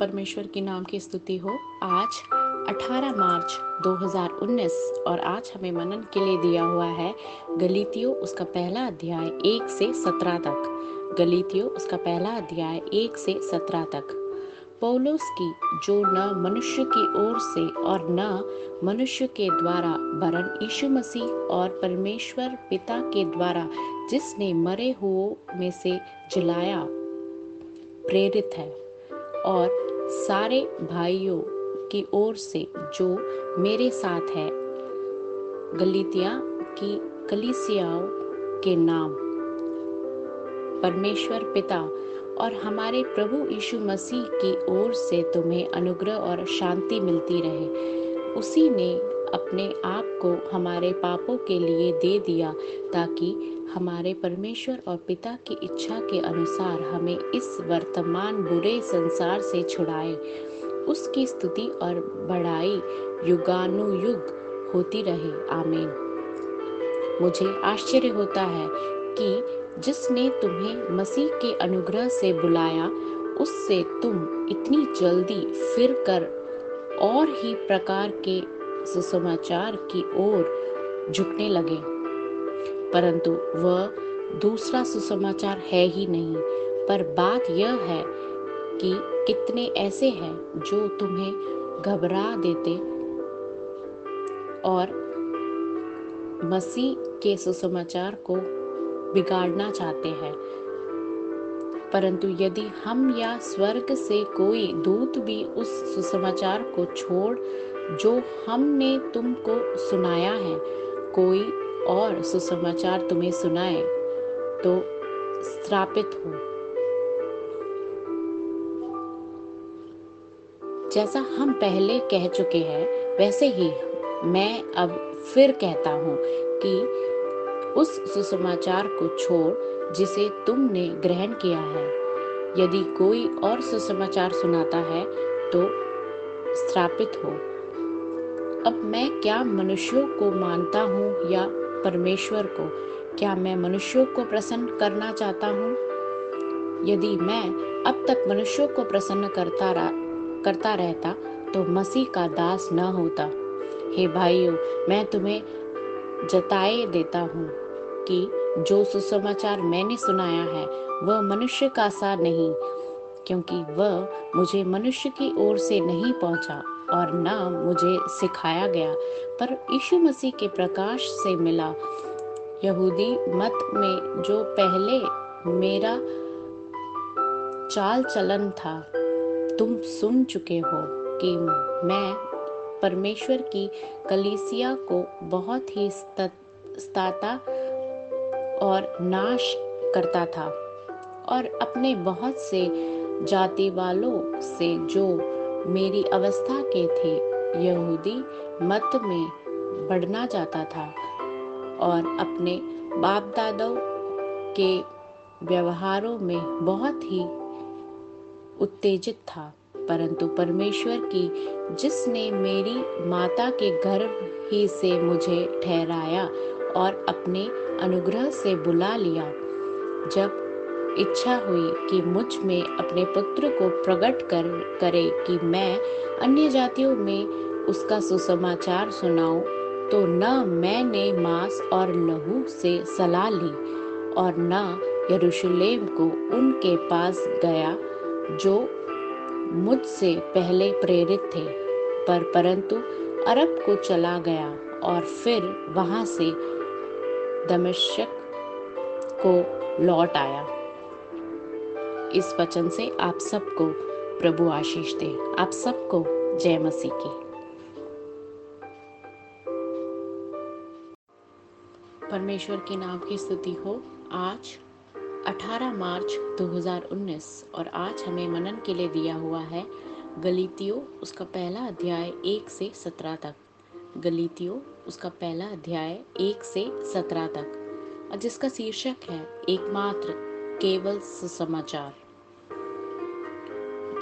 परमेश्वर के नाम की स्तुति हो। आज 18 मार्च 2019 और आज हमें मनन के लिए दिया हुआ है गलीतियों, उसका पहला अध्याय एक से सत्रह तक। गलीतियों, उसका पहला अध्याय एक से सत्रह तक। पौलोस की, जो न मनुष्य की ओर से और न मनुष्य के द्वारा वरन यीशु मसीह और परमेश्वर पिता के द्वारा, जिसने मरे हुओं में से जिलाया, प्रेरित है। और सारे भाइयों की ओर से जो मेरे साथ है, गलीतिया की कलिसियाओं के नाम, परमेश्वर पिता और हमारे प्रभु यीशु मसीह की ओर से तुम्हें अनुग्रह और शांति मिलती रहे। उसी ने अपने आप को हमारे पापों के लिए दे दिया ताकि हमारे परमेश्वर और पिता की इच्छा के अनुसार हमें इस वर्तमान बुरे संसार से छुड़ाए। उसकी स्तुति और बढ़ाई युगानुयुग होती रहे। आमीन। मुझे आश्चर्य होता है कि जिसने तुम्हें मसीह के अनुग्रह से बुलाया, उससे तुम इतनी जल्दी फिर कर और ही प्रकार के सुसमाचार की ओर झुकने लगे। परंतु वह दूसरा सुसमाचार है ही नहीं। पर बात यह है कि कितने ऐसे हैं जो तुम्हें घबरा देते और मसीह के सुसमाचार को बिगाड़ना चाहते हैं। परंतु यदि हम या स्वर्ग से कोई दूत भी उस सुसमाचार को छोड़, जो हमने तुमको सुनाया है, कोई और सुसमाचार तुम्हें सुनाए तो स्थापित हो। जैसा हम पहले कह चुके हैं, वैसे ही मैं अब फिर कहता हूँ कि उस सुसमाचार को छोड़ जिसे तुमने ग्रहण किया है। यदि कोई और सुसमाचार सुनाता है तो स्थापित हो। अब मैं क्या मनुष्यों को मानता हूँ या परमेश्वर को, क्या मैं मनुष्यों को प्रसन्न करना चाहता हूँ? यदि मैं अब तक मनुष्यों को प्रसन्न करता रहा करता रहता तो मसीह का दास न होता। हे भाइयों, मैं तुम्हें जताए देता हूँ कि जो सुसमाचार मैंने सुनाया है, वह मनुष्य का सा नहीं, क्योंकि वह मुझे मनुष्य की ओर से नहीं पहुँचा। और न मुझे सिखाया गया। पर यीशु मसीह के प्रकाश से मिला। यहूदी मत में जो पहले मेरा चाल चलन था, तुम सुन चुके हो कि मैं परमेश्वर की कलीसिया को बहुत ही स्ताता और नाश करता था। और अपने बहुत से जाति वालों से जो मेरी अवस्था के थे। यहूदी मत में बढ़ना चाहता था और अपने बाप दादों के व्यवहारों में बहुत ही उत्तेजित था। परंतु परमेश्वर की, जिसने मेरी माता के गर्भ ही से मुझे ठहराया और अपने अनुग्रह से बुला लिया, जब इच्छा हुई कि मुझमें अपने पुत्र को प्रकट कर, करे कि मैं अन्य जातियों में उसका सुसमाचार सुनाऊं तो न मैंने मांस और लहू से सलाह ली और न यरूशलेम को उनके पास गया, जो मुझसे पहले प्रेरित थे। पर परंतु अरब को चला गया और फिर वहाँ से दमिश्क को लौट आया। इस वचन से आप सबको प्रभु आशीष दे। आप सबको जय मसीह की। परमेश्वर के नाम की स्तुति हो। आज 18 मार्च 2019 और आज हमें मनन के लिए दिया हुआ है गलीतियों, उसका पहला अध्याय एक से सत्रह तक। गलीतियों, उसका पहला अध्याय एक से सत्रह तक। और जिसका शीर्षक है, एकमात्र केवल सुसमाचार।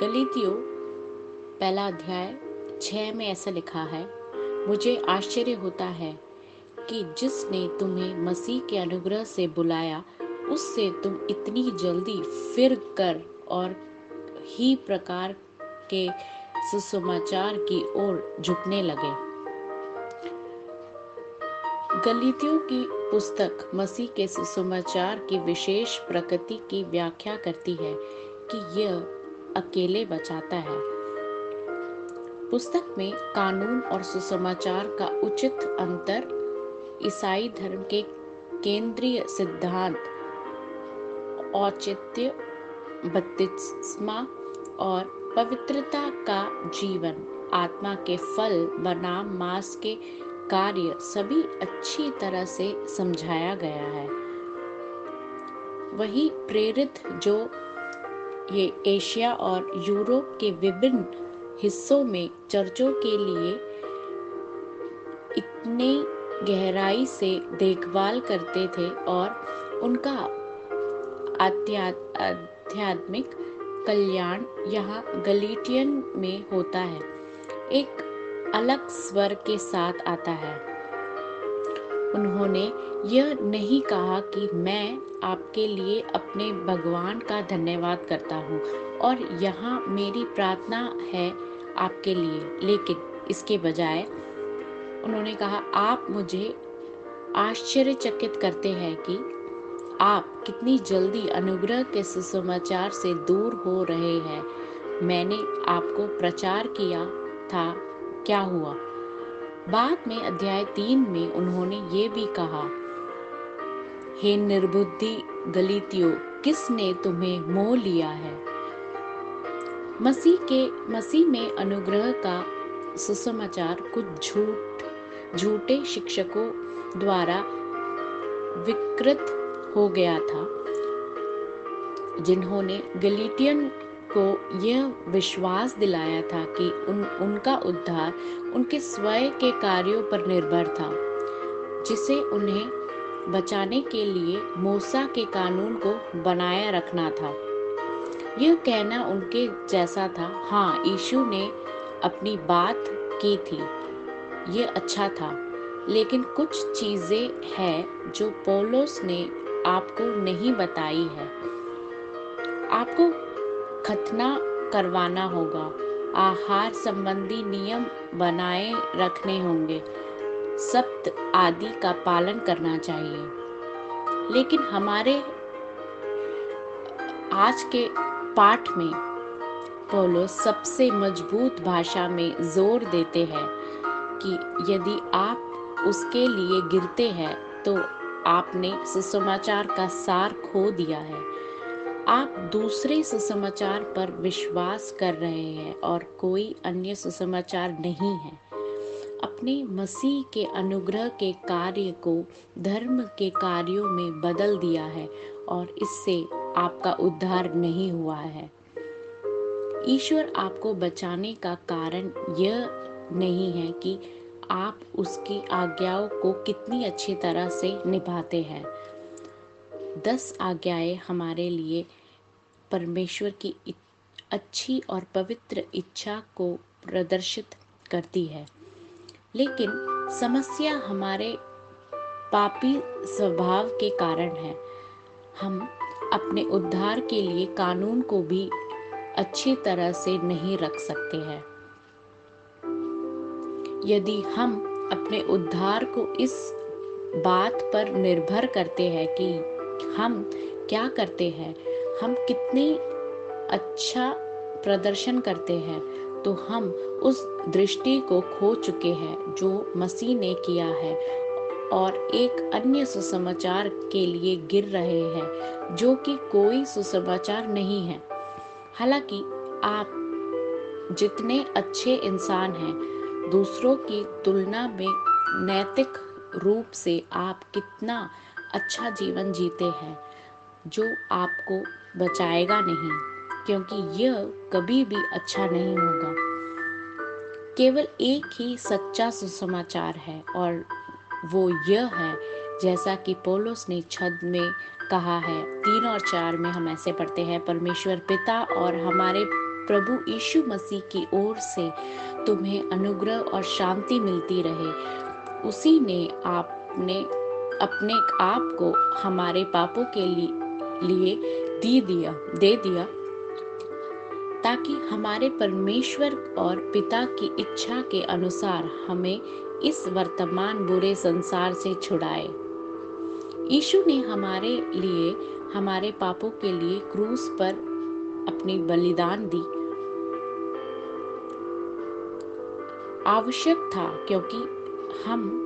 गलीतियों, पहला अध्याय, छह में ऐसा लिखा है, मुझे आश्चर्य होता है कि जिसने तुम्हें मसीह के अनुग्रह से बुलाया, उससे तुम इतनी जल्दी फिर कर और ही प्रकार के सुसमाचार की ओर झुकने लगे। गलितियों की पुस्तक मसीह के सुसमाचार की विशेष प्रकृति की व्याख्या करती है कि यह अकेले बचाता है। पुस्तक में कानून और सुसमाचार का उचित अंतर, ईसाई धर्म के केंद्रीय सिद्धांत, औचित्य बत्तीसमा और पवित्रता का जीवन, आत्मा के फल, बनाम मास के कार्य सभी अच्छी तरह से समझाया गया है। वही प्रेरित जो ये एशिया और यूरोप के विभिन्न हिस्सों में चर्चों के लिए इतने गहराई से देखभाल करते थे और उनका आध्यात्मिक कल्याण यहाँ गलीटियन में होता है। एक अलग स्वर के साथ आता है। उन्होंने यह नहीं कहा कि मैं आपके लिए अपने भगवान का धन्यवाद करता हूँ और यहाँ मेरी प्रार्थना है आपके लिए, लेकिन इसके बजाय उन्होंने कहा, आप मुझे आश्चर्यचकित करते हैं कि आप कितनी जल्दी अनुग्रह के सुसमाचार से दूर हो रहे हैं। मैंने आपको प्रचार किया था क्या हुआ? बाद में अध्याय तीन में उन्होंने ये भी कहा, हे निर्बुद्धि गलितियों, किसने तुम्हें मोह लिया है? मसीह के, मसीह में अनुग्रह का सुसमाचार कुछ झूठ, झूठे शिक्षकों द्वारा विकृत हो गया था, जिन्होंने गलीटियन को यह विश्वास दिलाया था कि उन, उनका उद्धार उनके स्वयं के कार्यों पर निर्भर था, जिसे उन्हें बचाने के लिए मूसा के कानून को बनाया रखना था। यह कहना उनके जैसा था हाँ यीशु ने अपनी बात की थी, यह अच्छा था, लेकिन कुछ चीज़ें हैं जो पोलोस ने आपको नहीं बताई है। आपको खतना करवाना होगा। आहार संबंधी नियम बनाए रखने होंगे। सप्त आदि का पालन करना चाहिए। लेकिन हमारे आज के पाठ में पोलो सबसे मज़बूत भाषा में ज़ोर देते हैं कि यदि आप उसके लिए गिरते हैं तो आपने सुसमाचार का सार खो दिया है। आप दूसरे सुसमाचार पर विश्वास कर रहे हैं और कोई अन्य सुसमाचार नहीं है। अपने मसीह के अनुग्रह के कार्य को धर्म के कार्यों में बदल दिया है और इससे आपका उद्धार नहीं हुआ है। ईश्वर आपको बचाने का कारण यह नहीं है कि आप उसकी आज्ञाओं को कितनी अच्छी तरह से निभाते हैं। दस आज्ञाएँ हमारे लिए परमेश्वर की अच्छी और पवित्र इच्छा को प्रदर्शित करती है। लेकिन समस्या हमारे पापी स्वभाव के कारण है। हम अपने उद्धार के लिए कानून को भी अच्छी तरह से नहीं रख सकते हैं। यदि हम अपने उद्धार को इस बात पर निर्भर करते हैं कि हम क्या करते हैं? हम कितने अच्छा प्रदर्शन करते हैं? तो हम उस दृष्टि को खो चुके हैं जो मसीह ने किया है और एक अन्य सुसमाचार के लिए गिर रहे हैं, जो कि कोई सुसमाचार नहीं है। हालाँकि आप जितने अच्छे इंसान हैं, दूसरों की तुलना में नैतिक रूप से आप कितना अच्छा जीवन जीते हैं, जो आपको बचाएगा नहीं, क्योंकि यह कभी भी अच्छा नहीं होगा। केवल एक ही सच्चा सुसमाचार है, और वो यह है, जैसा कि पोलोस ने छद में कहा है, तीन और चार में हम ऐसे पढ़ते हैं, परमेश्वर पिता और हमारे प्रभु यीशु मसीह की ओर से तुम्हें अनुग्रह और शांति मिलती रहे। उसी ने आपने अपने आप को हमारे पापों के लिए दे दिया दे दिया, ताकि हमारे परमेश्वर और पिता की इच्छा के अनुसार हमें इस वर्तमान बुरे संसार से छुड़ाए। यीशु ने हमारे लिए, हमारे पापों के लिए क्रूस पर अपनी बलिदान दी। आवश्यक था, क्योंकि हम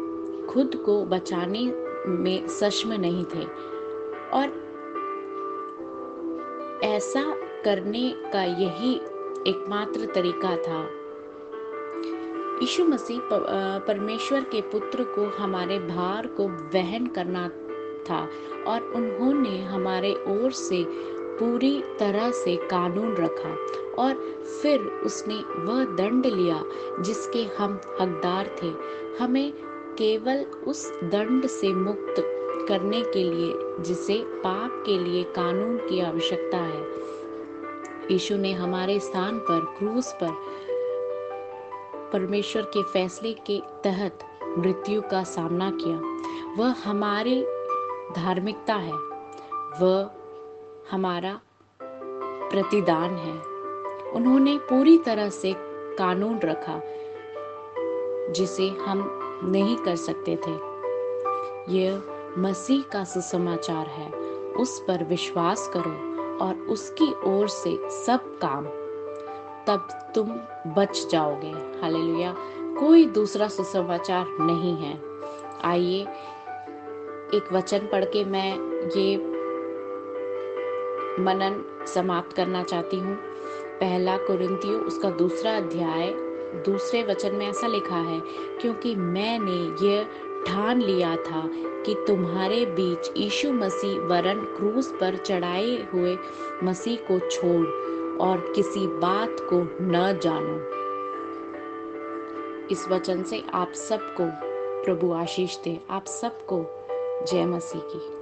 खुद को बचाने में सक्षम नहीं थे। और ऐसा करने का यही एकमात्र तरीका था। यीशु मसीह परमेश्वर के पुत्र को हमारे भार को वहन करना था और उन्होंने हमारे ओर से पूरी तरह से कानून रखा और फिर उसने वह दंड लिया जिसके हम हकदार थे। हमें केवल उस दंड से मुक्त करने के लिए, जिसे पाप के लिए कानून की आवश्यकता है। यीशु ने हमारे स्थान पर, क्रूस पर, परमेश्वर के फैसले के तहत मृत्यु का सामना किया। वह हमारी धार्मिकता है। वह हमारा प्रतिदान है। उन्होंने पूरी तरह से कानून रखा, जिसे हम नहीं कर सकते थे। यह मसीह का सुसमाचार है। उस पर विश्वास करो और उसकी ओर से सब काम। तब तुम बच जाओगे। हालेलुया। कोई दूसरा सुसमाचार नहीं है। आइए, एक वचन पढ़ के मैं ये मनन समाप्त करना चाहती हूँ। पहला कुरिंतियों उसका दूसरा अध्याय। दूसरे वचन में ऐसा लिखा है, क्योंकि मैंने यह ठान लिया था कि तुम्हारे बीच यीशु मसीह वरन क्रूस पर चढ़ाए हुए मसीह को छोड़ और किसी बात को न जानो। इस वचन से आप सबको प्रभु आशीष दे। आप सबको जय मसीह की।